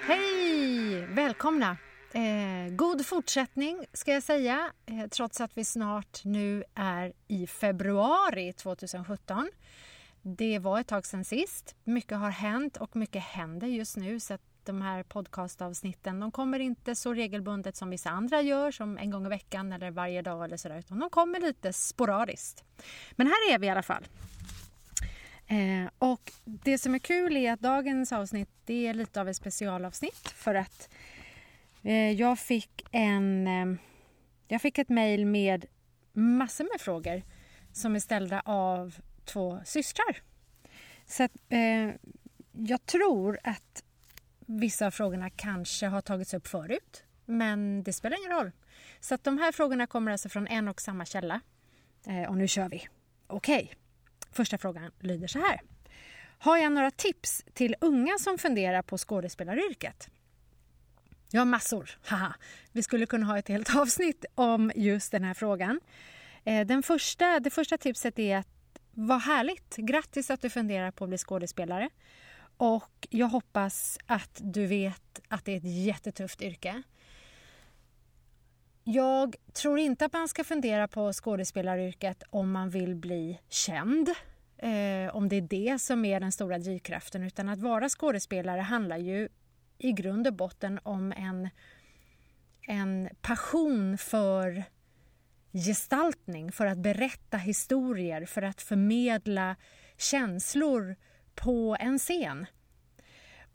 Hej! Välkomna! Eh, god fortsättning ska jag säga, eh, trots att vi snart nu är i februari 2017. Det var ett tag sedan sist. Mycket har hänt och mycket händer just nu så att de här podcastavsnitten de kommer inte så regelbundet som vissa andra gör, som en gång i veckan eller varje dag eller sådär, utan de kommer lite sporadiskt. Men här är vi i alla fall. Eh, och det som är kul är att dagens avsnitt det är lite av ett specialavsnitt för att eh, jag fick en eh, jag fick ett mejl med massor med frågor som är ställda av två systrar. Så att, eh, jag tror att vissa av frågorna kanske har tagits upp förut, men det spelar ingen roll. Så att de här frågorna kommer alltså från en och samma källa. Eh, och nu kör vi. Okej. Okay. Första frågan lyder så här. Har jag några tips till unga som funderar på skådespelaryrket? Ja, massor. Haha. Vi skulle kunna ha ett helt avsnitt om just den här frågan. Eh, den första, det första tipset är att vad härligt! Grattis att du funderar på att bli skådespelare. Och jag hoppas att du vet att det är ett jättetufft yrke. Jag tror inte att man ska fundera på skådespelaryrket om man vill bli känd. Eh, om det är det som är den stora drivkraften. Utan att vara skådespelare handlar ju i grund och botten om en, en passion för gestaltning, för att berätta historier, för att förmedla känslor på en scen.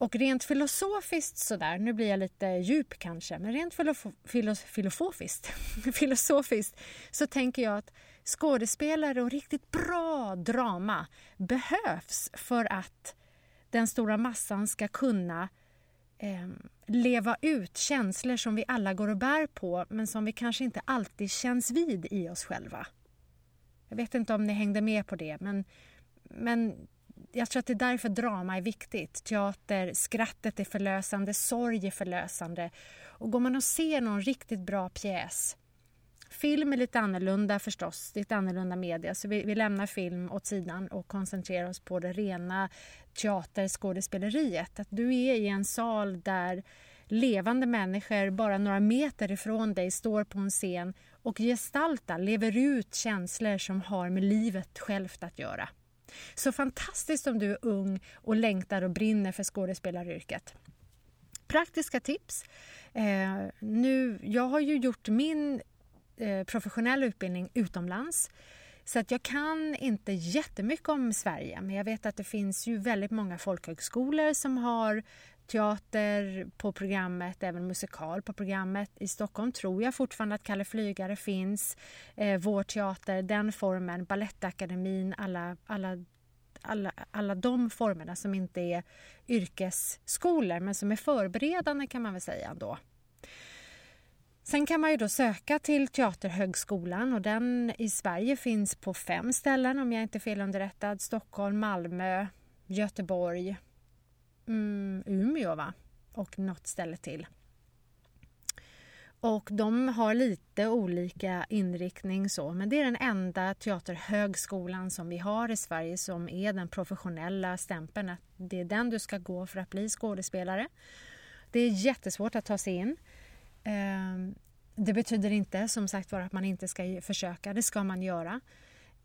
Och rent filosofiskt sådär, nu blir jag lite djup kanske, men rent filof filosofiskt, filosofiskt så tänker jag att skådespelare och riktigt bra drama behövs för att den stora massan ska kunna eh, leva ut känslor som vi alla går och bär på men som vi kanske inte alltid känns vid i oss själva. Jag vet inte om ni hängde med på det men, men jag tror att det är därför drama är viktigt. Teater, skrattet är förlösande, sorg är förlösande. Och går man och ser någon riktigt bra pjäs Film är lite annorlunda förstås, det är ett annorlunda media så vi, vi lämnar film åt sidan och koncentrerar oss på det rena teaterskådespeleriet. Att du är i en sal där levande människor bara några meter ifrån dig står på en scen och gestaltar, lever ut känslor som har med livet självt att göra. Så fantastiskt om du är ung och längtar och brinner för skådespelaryrket. Praktiska tips. Eh, nu, jag har ju gjort min eh, professionella utbildning utomlands. Så att jag kan inte jättemycket om Sverige men jag vet att det finns ju väldigt många folkhögskolor som har teater på programmet, även musikal på programmet. I Stockholm tror jag fortfarande att Kalle Flygare finns. Eh, vår teater, den formen, Balettakademin, alla, alla, alla, alla de formerna som inte är yrkesskolor men som är förberedande kan man väl säga ändå. Sen kan man ju då söka till Teaterhögskolan och den i Sverige finns på fem ställen om jag inte är felunderrättad. Stockholm, Malmö, Göteborg, mm, Umeå va? och något ställe till. Och de har lite olika inriktning så, men det är den enda teaterhögskolan som vi har i Sverige som är den professionella stämpeln. Att det är den du ska gå för att bli skådespelare. Det är jättesvårt att ta sig in. Ehm, det betyder inte som sagt var att man inte ska försöka, det ska man göra.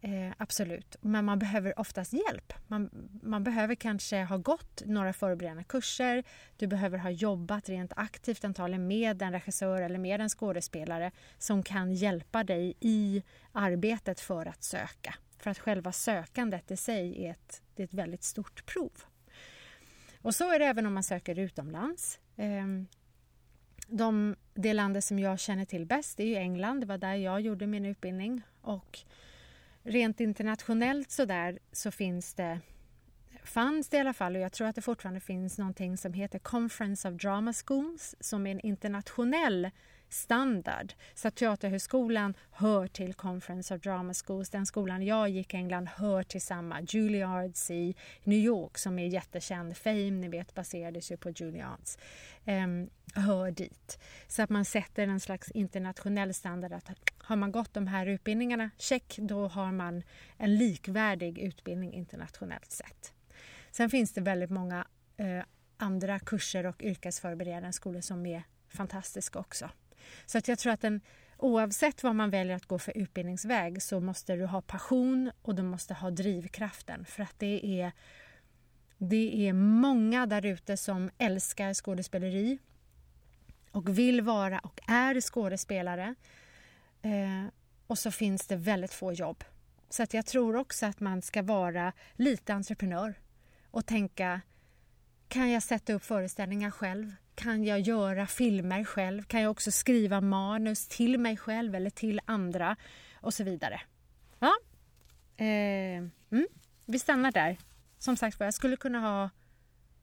Eh, absolut, men man behöver oftast hjälp. Man, man behöver kanske ha gått några förberedande kurser. Du behöver ha jobbat rent aktivt antagligen med en regissör eller med en skådespelare som kan hjälpa dig i arbetet för att söka. För att själva sökandet i sig är ett, det är ett väldigt stort prov. Och så är det även om man söker utomlands. Eh, de, det landet som jag känner till bäst är ju England. Det var där jag gjorde min utbildning. Och rent internationellt så där så finns det fanns det i alla fall och jag tror att det fortfarande finns någonting som heter Conference of Drama Schools som är en internationell standard. Så att Teaterhögskolan hör till Conference of Drama Schools. Den skolan jag gick i England hör till samma. Juilliards i New York som är jättekänd. Fame, ni vet, baserades ju på Juilliards. Um, hör dit. Så att man sätter en slags internationell standard. Att har man gått de här utbildningarna, check, då har man en likvärdig utbildning internationellt sett. Sen finns det väldigt många eh, andra kurser och yrkesförberedande skolor som är fantastiska också. Så att jag tror att en, oavsett vad man väljer att gå för utbildningsväg så måste du ha passion och du måste ha drivkraften för att det är det är många där ute som älskar skådespeleri och vill vara och är skådespelare. Eh, och så finns det väldigt få jobb. Så att jag tror också att man ska vara lite entreprenör och tänka kan jag sätta upp föreställningar själv? Kan jag göra filmer själv? Kan jag också skriva manus till mig själv eller till andra? Och så vidare. Ja. Eh, mm. Vi stannar där. Som sagt jag skulle kunna ha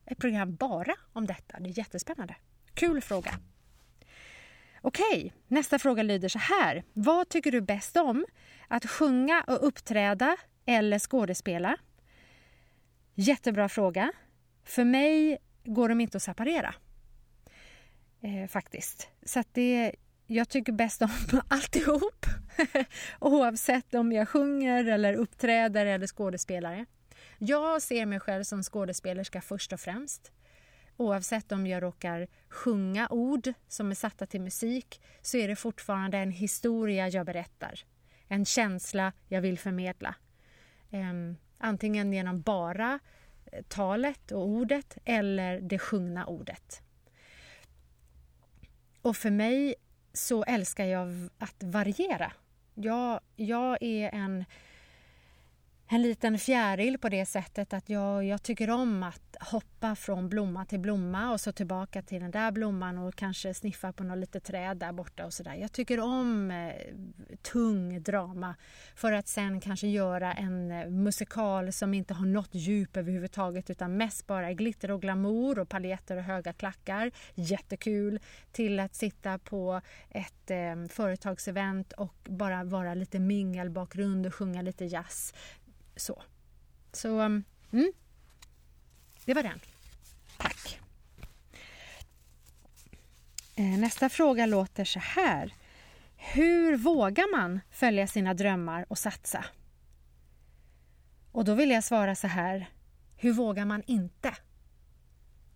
ett program bara om detta. Det är jättespännande. Kul fråga. Okej, nästa fråga lyder så här. Vad tycker du bäst om? Att sjunga och uppträda eller skådespela? Jättebra fråga. För mig går de inte att separera. Eh, faktiskt. Så att det, jag tycker bäst om alltihop. Oavsett om jag sjunger eller uppträder eller skådespelare. Jag ser mig själv som skådespelerska först och främst. Oavsett om jag råkar sjunga ord som är satta till musik så är det fortfarande en historia jag berättar. En känsla jag vill förmedla. Um, antingen genom bara eh, talet och ordet eller det sjungna ordet. Och för mig så älskar jag att variera. Jag, jag är en en liten fjäril på det sättet att jag, jag tycker om att hoppa från blomma till blomma och så tillbaka till den där blomman och kanske sniffa på något litet träd där borta och sådär. Jag tycker om eh, tung drama för att sen kanske göra en eh, musikal som inte har något djup överhuvudtaget utan mest bara glitter och glamour och paljetter och höga klackar. Jättekul! Till att sitta på ett eh, företagsevent och bara vara lite mingelbakgrund och sjunga lite jazz så. Så, mm. Det var den. Tack. Eh, nästa fråga låter så här. Hur vågar man följa sina drömmar och satsa? Och då vill jag svara så här. Hur vågar man inte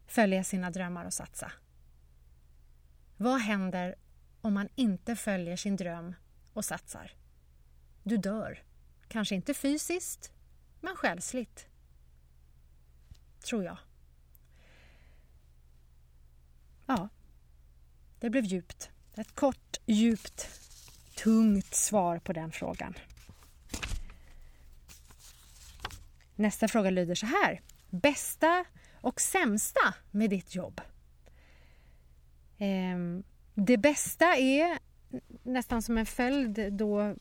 följa sina drömmar och satsa? Vad händer om man inte följer sin dröm och satsar? Du dör. Kanske inte fysiskt, men själsligt. Tror jag. Ja, det blev djupt. Ett kort, djupt, tungt svar på den frågan. Nästa fråga lyder så här. Bästa och sämsta med ditt jobb? Ehm, det bästa är nästan som en följd då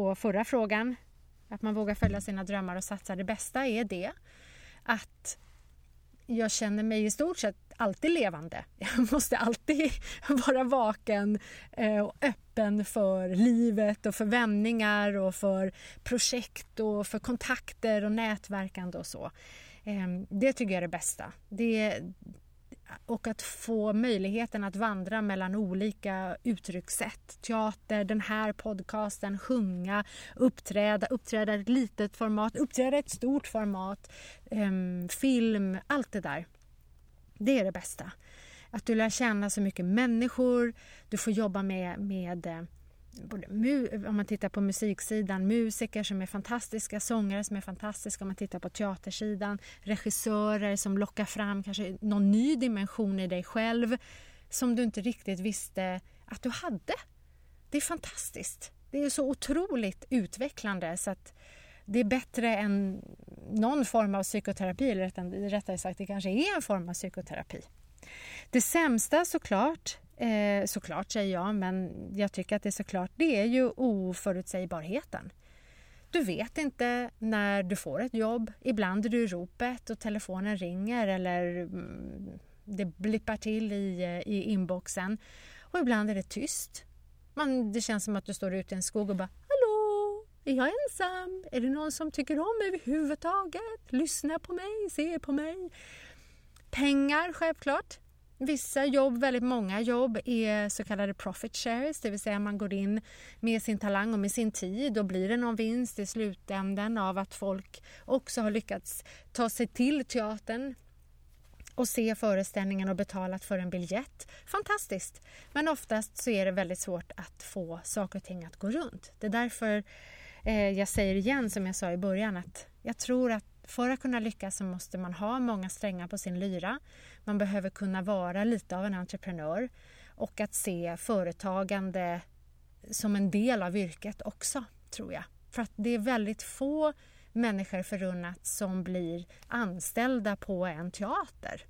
på förra frågan, att man vågar följa sina drömmar och satsa. Det bästa är det att jag känner mig i stort sett alltid levande. Jag måste alltid vara vaken eh, och öppen för livet och för vändningar och för projekt och för kontakter och nätverkande och så. Ehm, det tycker jag är det bästa. Det, och att få möjligheten att vandra mellan olika uttryckssätt. Teater, den här podcasten, sjunga, uppträda, uppträda i ett litet format, uppträda i ett stort format, ehm, film, allt det där. Det är det bästa. Att du lär känna så mycket människor, du får jobba med, med eh, om man tittar på musiksidan, musiker som är fantastiska, sångare som är fantastiska, om man tittar på teatersidan, regissörer som lockar fram kanske någon ny dimension i dig själv som du inte riktigt visste att du hade. Det är fantastiskt. Det är så otroligt utvecklande så att det är bättre än någon form av psykoterapi, eller rättare sagt det kanske är en form av psykoterapi. Det sämsta såklart Eh, såklart säger jag, men jag tycker att det är såklart, det är ju oförutsägbarheten. Du vet inte när du får ett jobb. Ibland är du i ropet och telefonen ringer eller mm, det blippar till i, eh, i inboxen Och ibland är det tyst. Man, det känns som att du står ute i en skog och bara Hallå, är jag ensam? Är det någon som tycker om mig överhuvudtaget? Lyssna på mig, se på mig. Pengar, självklart. Vissa jobb, väldigt många jobb, är så kallade profit shares, det vill säga man går in med sin talang och med sin tid och blir det någon vinst i slutändan av att folk också har lyckats ta sig till teatern och se föreställningen och betalat för en biljett. Fantastiskt! Men oftast så är det väldigt svårt att få saker och ting att gå runt. Det är därför eh, jag säger igen som jag sa i början att jag tror att för att kunna lyckas så måste man ha många strängar på sin lyra. Man behöver kunna vara lite av en entreprenör och att se företagande som en del av yrket också, tror jag. För att det är väldigt få människor förunnat som blir anställda på en teater.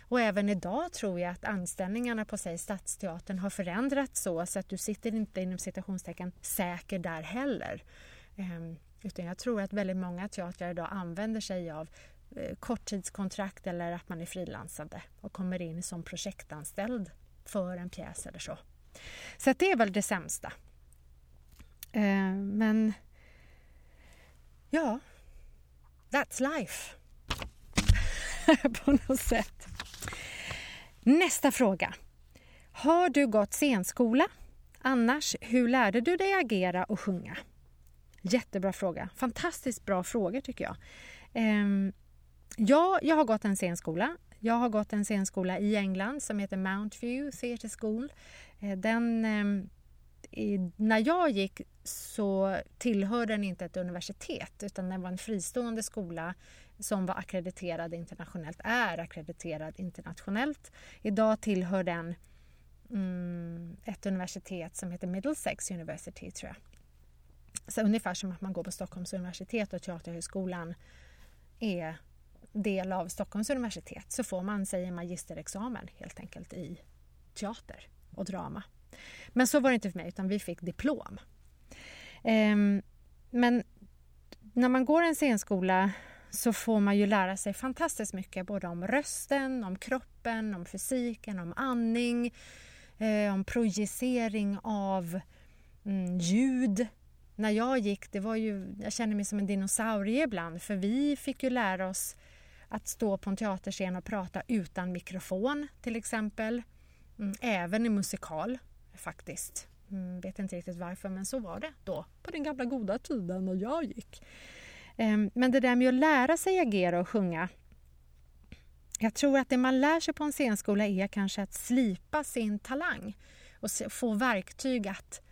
Och även idag tror jag att anställningarna på sig Stadsteatern har förändrats så, så att du sitter inte inom citationstecken säker där heller. Ehm, utan jag tror att väldigt många teatrar idag använder sig av eh, korttidskontrakt eller att man är frilansande och kommer in som projektanställd för en pjäs eller så. Så det är väl det sämsta. Eh, men ja, that's life. på något sätt. Nästa fråga. Har du gått scenskola? Annars, hur lärde du dig agera och sjunga? Jättebra fråga. Fantastiskt bra frågor tycker jag. Eh, ja, jag har gått en scenskola. Jag har gått en scenskola i England som heter Mountview Theatre School. Eh, den, ehm, när jag gick så tillhörde den inte ett universitet utan den var en fristående skola som var akkrediterad internationellt, är akkrediterad internationellt. Idag tillhör den mm, ett universitet som heter Middlesex University tror jag. Så ungefär som att man går på Stockholms universitet och Teaterhögskolan är del av Stockholms universitet så får man sig en magisterexamen helt enkelt i teater och drama. Men så var det inte för mig utan vi fick diplom. Ehm, men när man går en scenskola så får man ju lära sig fantastiskt mycket både om rösten, om kroppen, om fysiken, om andning, eh, om projicering av mm, ljud. När jag gick, det var ju, jag kände mig som en dinosaurie ibland för vi fick ju lära oss att stå på en teaterscen och prata utan mikrofon till exempel. Mm, även i musikal faktiskt. Mm, vet inte riktigt varför men så var det då på den gamla goda tiden när jag gick. Ehm, men det där med att lära sig agera och sjunga jag tror att det man lär sig på en scenskola är kanske att slipa sin talang och få verktyg att,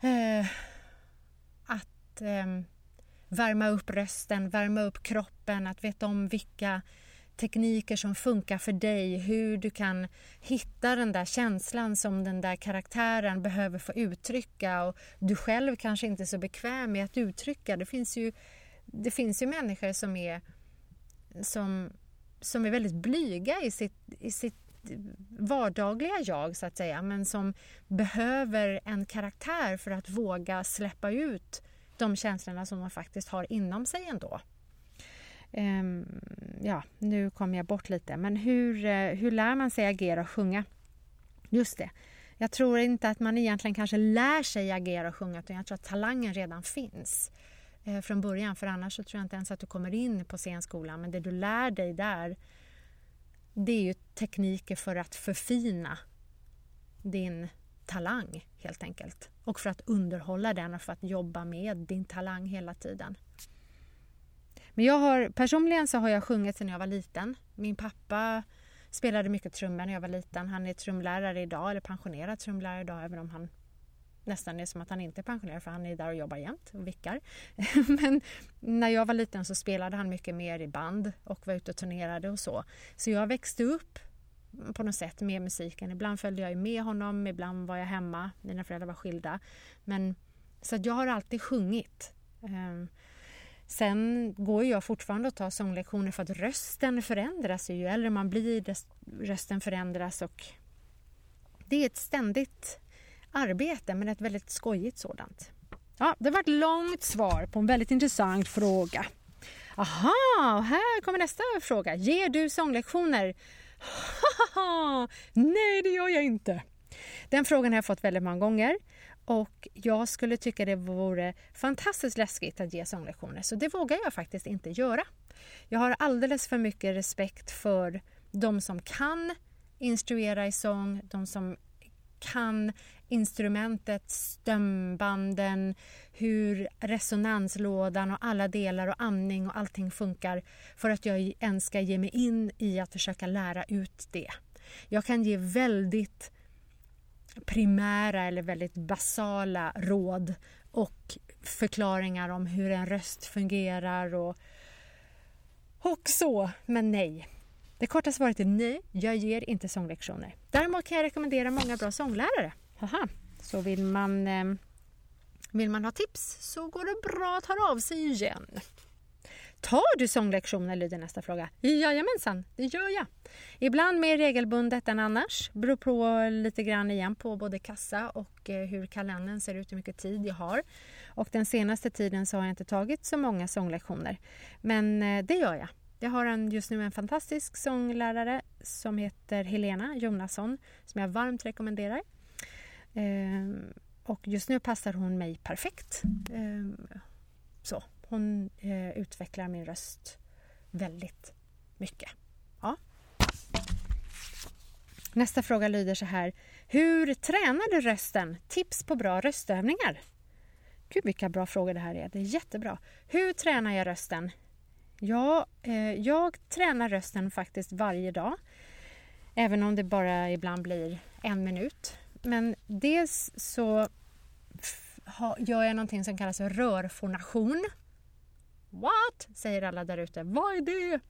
eh, att eh, värma upp rösten, värma upp kroppen, att veta om vilka tekniker som funkar för dig, hur du kan hitta den där känslan som den där karaktären behöver få uttrycka och du själv kanske inte är så bekväm med att uttrycka. Det finns ju, det finns ju människor som är, som, som är väldigt blyga i sitt, i sitt vardagliga jag så att säga men som behöver en karaktär för att våga släppa ut de känslorna som man faktiskt har inom sig ändå. Um, ja, nu kom jag bort lite. Men hur, eh, hur lär man sig agera och sjunga? Just det. Jag tror inte att man egentligen kanske lär sig agera och sjunga utan jag tror att talangen redan finns uh, från början. För annars så tror jag inte ens att du kommer in på scenskolan. Men det du lär dig där det är ju tekniker för att förfina din talang helt enkelt. Och för att underhålla den och för att jobba med din talang hela tiden. Men jag har, personligen så har jag sjungit sedan jag var liten. Min pappa spelade mycket trummor när jag var liten. Han är trumlärare idag, eller pensionerad trumlärare idag, även om han nästan är som att han inte är pensionerad för han är där och jobbar jämt och vickar. Men när jag var liten så spelade han mycket mer i band och var ute och turnerade och så. Så jag växte upp på något sätt med musiken. Ibland följde jag med honom, ibland var jag hemma. Mina föräldrar var skilda. Men, så jag har alltid sjungit. Ehm, sen går jag fortfarande att ta sånglektioner för att rösten förändras. Ju äldre man blir, rösten förändras och det är ett ständigt arbete, men ett väldigt skojigt sådant. Ja, det var ett långt svar på en väldigt intressant fråga. Aha, här kommer nästa fråga. Ger du sånglektioner? Nej, det gör jag inte. Den frågan har jag fått väldigt många gånger och jag skulle tycka det vore fantastiskt läskigt att ge sånglektioner så det vågar jag faktiskt inte göra. Jag har alldeles för mycket respekt för de som kan instruera i sång, de som kan instrumentet, stämbanden, hur resonanslådan och alla delar och andning och allting funkar för att jag ens ska ge mig in i att försöka lära ut det. Jag kan ge väldigt primära eller väldigt basala råd och förklaringar om hur en röst fungerar och, och så, men nej. Det korta svaret är nej, jag ger inte sånglektioner. Däremot kan jag rekommendera många bra sånglärare. Aha. Så vill man, ehm, vill man ha tips så går det bra att höra av sig igen. Tar du sånglektioner? lyder nästa fråga. Jajamensan, det gör jag. Ibland mer regelbundet än annars. Beror på lite grann igen på både kassa och eh, hur kalendern ser ut, hur mycket tid jag har. Och den senaste tiden så har jag inte tagit så många sånglektioner. Men eh, det gör jag. Jag har en, just nu en fantastisk sånglärare som heter Helena Jonasson som jag varmt rekommenderar. Ehm, och just nu passar hon mig perfekt. Eh, så, hon eh, utvecklar min röst väldigt mycket. Ja. Nästa fråga lyder så här. Hur tränar du rösten? Tips på bra röstövningar? Gud vilka bra frågor det här är. Det är jättebra. Hur tränar jag rösten? Ja, eh, jag tränar rösten faktiskt varje dag. Även om det bara ibland blir en minut. Men dels så gör jag någonting som kallas rörfonation. What? säger alla där ute. Vad är det?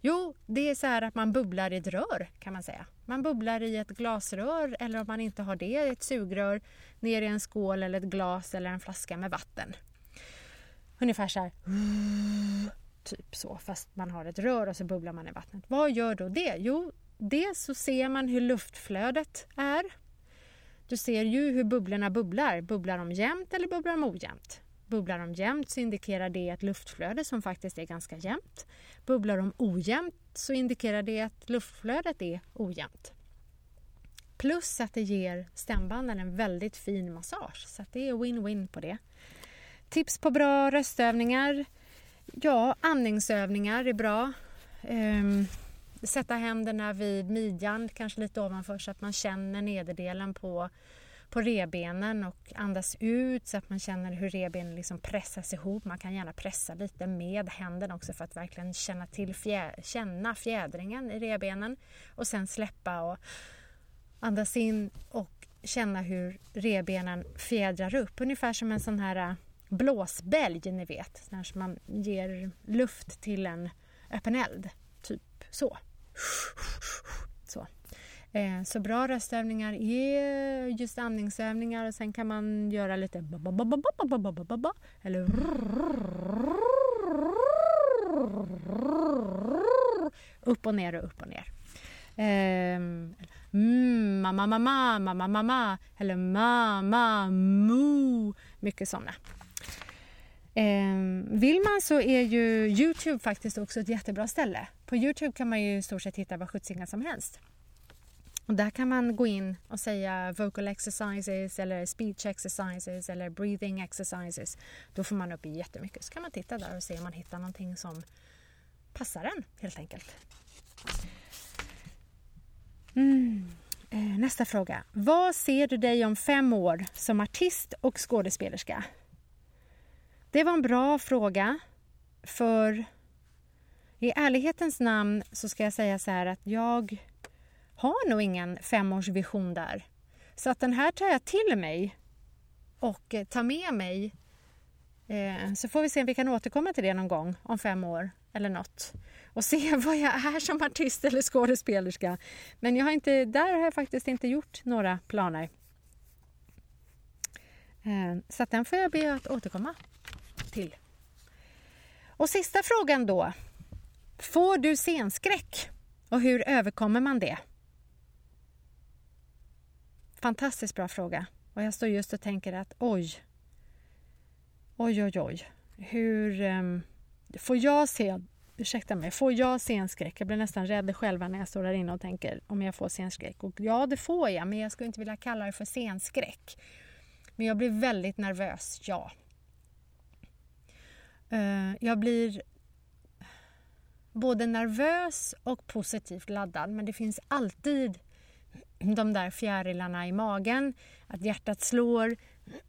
Jo, det är så här att man bubblar i ett rör kan man säga. Man bubblar i ett glasrör eller om man inte har det, ett sugrör ner i en skål eller ett glas eller en flaska med vatten. Ungefär så här. Typ så, fast man har ett rör och så bubblar man i vattnet. Vad gör då det? Jo, dels så ser man hur luftflödet är. Du ser ju hur bubblorna bubblar. Bubblar de jämnt eller bubblar de ojämnt? Bubblar de jämnt så indikerar det ett luftflöde som faktiskt är ganska jämnt. Bubblar de ojämnt så indikerar det att luftflödet är ojämnt. Plus att det ger stämbanden en väldigt fin massage, så det är win-win på det. Tips på bra röstövningar? Ja, andningsövningar är bra. Um, sätta händerna vid midjan, kanske lite ovanför så att man känner nederdelen på, på rebenen och andas ut så att man känner hur rebenen liksom pressas ihop. Man kan gärna pressa lite med händerna också för att verkligen känna, till fjä, känna fjädringen i rebenen och sen släppa och andas in och känna hur rebenen fjädrar upp. Ungefär som en sån här äh, blåsbälg, ni vet, när man ger luft till en öppen eld. Typ så. Så. Så bra röstövningar är just andningsövningar och sen kan man göra lite eller upp och ner och upp och ner. Mm, mamma, mamma, mamma, mamma eller mamma, mu. Mycket sådana. Vill man så är ju Youtube faktiskt också ett jättebra ställe. På Youtube kan man ju i stort sett hitta vad sjuttsingen som helst. Och där kan man gå in och säga vocal exercises eller speech exercises eller breathing exercises. Då får man upp jättemycket. Så kan man titta där och se om man hittar någonting som passar en helt enkelt. Mm. Eh, nästa fråga. Vad ser du dig om fem år som artist och skådespelerska? Det var en bra fråga. För i ärlighetens namn så ska jag säga så här att jag har nog ingen femårsvision där. Så att den här tar jag till mig och eh, tar med mig. Eh, så får vi se om vi kan återkomma till det någon gång om fem år eller något och se vad jag är som artist eller skådespelerska. Men jag har inte, där har jag faktiskt inte gjort några planer. Eh, så att den får jag be att återkomma till. Och sista frågan då. Får du scenskräck? Och hur överkommer man det? Fantastiskt bra fråga. Och jag står just och tänker att oj, oj, oj, oj. Hur um, får jag se ursäkta mig, får jag scenskräck? Jag blir nästan rädd själva när jag står där inne och tänker om jag får scenskräck. Och ja, det får jag, men jag skulle inte vilja kalla det för scenskräck. Men jag blir väldigt nervös, ja. Uh, jag blir både nervös och positivt laddad, men det finns alltid de där fjärilarna i magen, att hjärtat slår,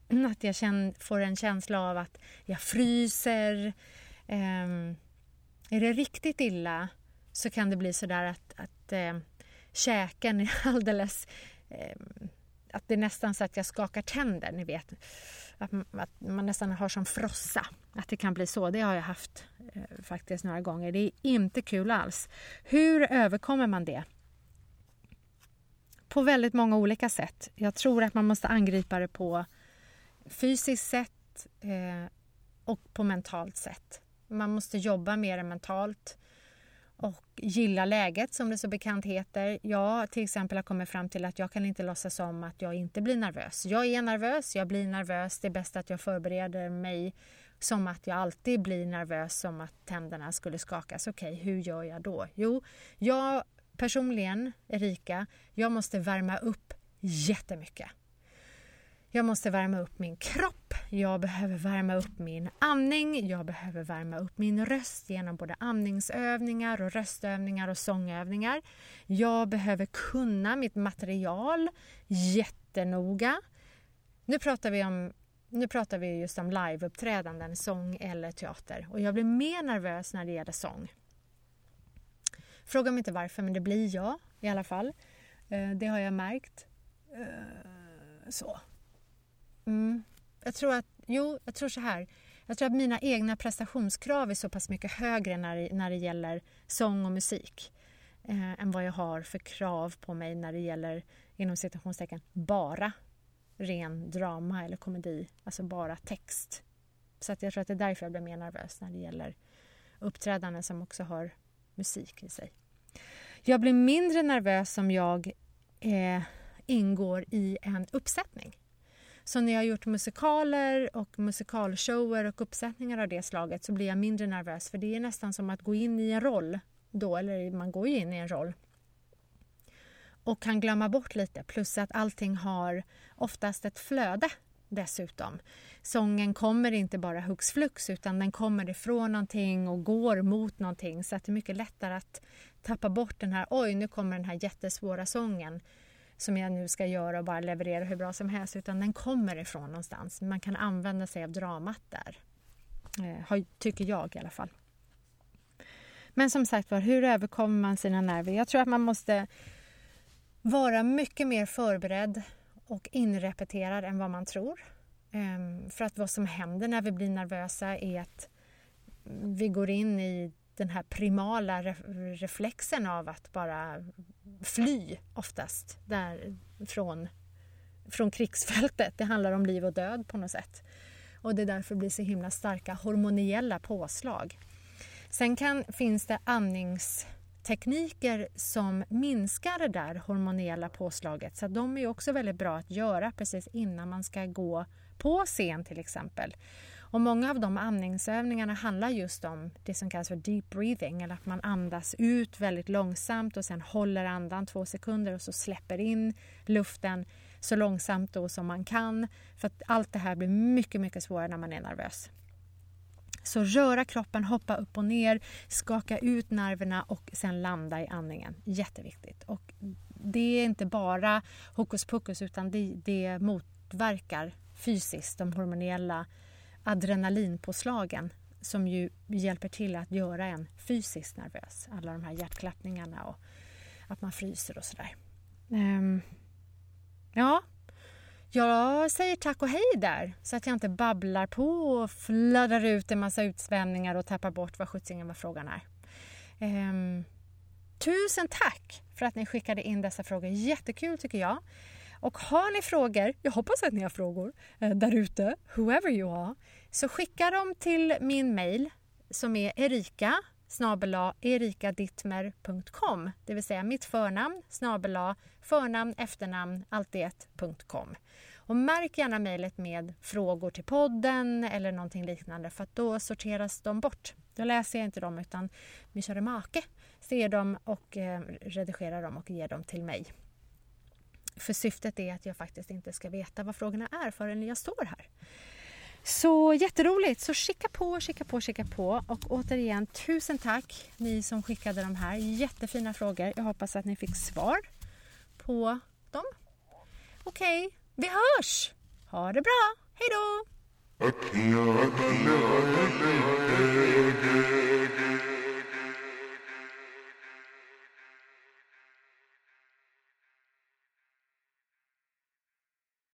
att jag får en känsla av att jag fryser. Ehm, är det riktigt illa så kan det bli sådär att, att eh, käken är alldeles... Eh, att det är nästan så att jag skakar tänder, ni vet. Att, att, man nästan har som frossa. Att det kan bli så. Det har jag haft eh, faktiskt några gånger. Det är inte kul alls. Hur överkommer man det? På väldigt många olika sätt. Jag tror att man måste angripa det på fysiskt sätt eh, och på mentalt sätt. Man måste jobba mer mentalt och gilla läget som det så bekant heter. Jag till exempel har kommit fram till att jag kan inte låtsas om att jag inte blir nervös. Jag är nervös, jag blir nervös. Det är bäst att jag förbereder mig som att jag alltid blir nervös som att tänderna skulle skakas. Okej, okay, hur gör jag då? Jo, jag personligen, Erika, jag måste värma upp jättemycket. Jag måste värma upp min kropp, jag behöver värma upp min andning, jag behöver värma upp min röst genom både andningsövningar och röstövningar och sångövningar. Jag behöver kunna mitt material jättenoga. Nu pratar vi om nu pratar vi just om liveuppträdanden, sång eller teater. Och jag blir mer nervös när det gäller sång. Fråga mig inte varför, men det blir jag i alla fall. Eh, det har jag märkt. Eh, så. Mm. Jag tror att, jo, jag tror så här. Jag tror att mina egna prestationskrav är så pass mycket högre när det, när det gäller sång och musik eh, än vad jag har för krav på mig när det gäller, inom citationstecken, bara ren drama eller komedi, alltså bara text. Så att jag tror att det är därför jag blir mer nervös när det gäller uppträdanden som också har musik i sig. Jag blir mindre nervös om jag eh, ingår i en uppsättning. Så när jag har gjort musikaler och musikalshower och uppsättningar av det slaget så blir jag mindre nervös för det är nästan som att gå in i en roll då, eller man går ju in i en roll. Och kan glömma bort lite plus att allting har oftast ett flöde dessutom. Sången kommer inte bara hux flux utan den kommer ifrån någonting och går mot någonting. Så att det är mycket lättare att tappa bort den här oj nu kommer den här jättesvåra sången som jag nu ska göra och bara leverera hur bra som helst utan den kommer ifrån någonstans. Man kan använda sig av dramat där. Eh, tycker jag i alla fall. Men som sagt var, hur överkommer man sina nerver? Jag tror att man måste vara mycket mer förberedd och inrepeterad än vad man tror. Ehm, för att vad som händer när vi blir nervösa är att vi går in i den här primala reflexen av att bara fly oftast där från, från krigsfältet. Det handlar om liv och död på något sätt. Och det är därför det blir så himla starka hormoniella påslag. Sen kan, finns det andningstekniker som minskar det där hormoniella påslaget så de är också väldigt bra att göra precis innan man ska gå på scen till exempel. Och många av de andningsövningarna handlar just om det som kallas för deep breathing eller att man andas ut väldigt långsamt och sen håller andan två sekunder och så släpper in luften så långsamt då som man kan. För att allt det här blir mycket, mycket svårare när man är nervös. Så röra kroppen, hoppa upp och ner, skaka ut nerverna och sen landa i andningen. Jätteviktigt. Och det är inte bara hokus pokus utan det, det motverkar fysiskt de hormoniella adrenalinpåslagen som ju hjälper till att göra en fysiskt nervös. Alla de här hjärtklappningarna och att man fryser och sådär. Um, ja, jag säger tack och hej där så att jag inte babblar på och fladdrar ut en massa utsvämningar och tappar bort vad sjuttsingen vad frågan är. Um, tusen tack för att ni skickade in dessa frågor. Jättekul tycker jag. Och har ni frågor, jag hoppas att ni har frågor eh, där ute, whoever you are, så skicka dem till min mail som är erika erikadittmer.com det vill säga mitt förnamn snabela förnamn efternamn allt ett.com. Och märk gärna mejlet med frågor till podden eller någonting liknande för att då sorteras de bort Då läser jag inte dem utan min kära make ser dem och eh, redigerar dem och ger dem till mig. För syftet är att jag faktiskt inte ska veta vad frågorna är förrän jag står här. Så jätteroligt! Så skicka på, skicka på, skicka på. Och återigen, tusen tack ni som skickade de här. Jättefina frågor. Jag hoppas att ni fick svar på dem. Okej, okay, vi hörs! Ha det bra! Hej då!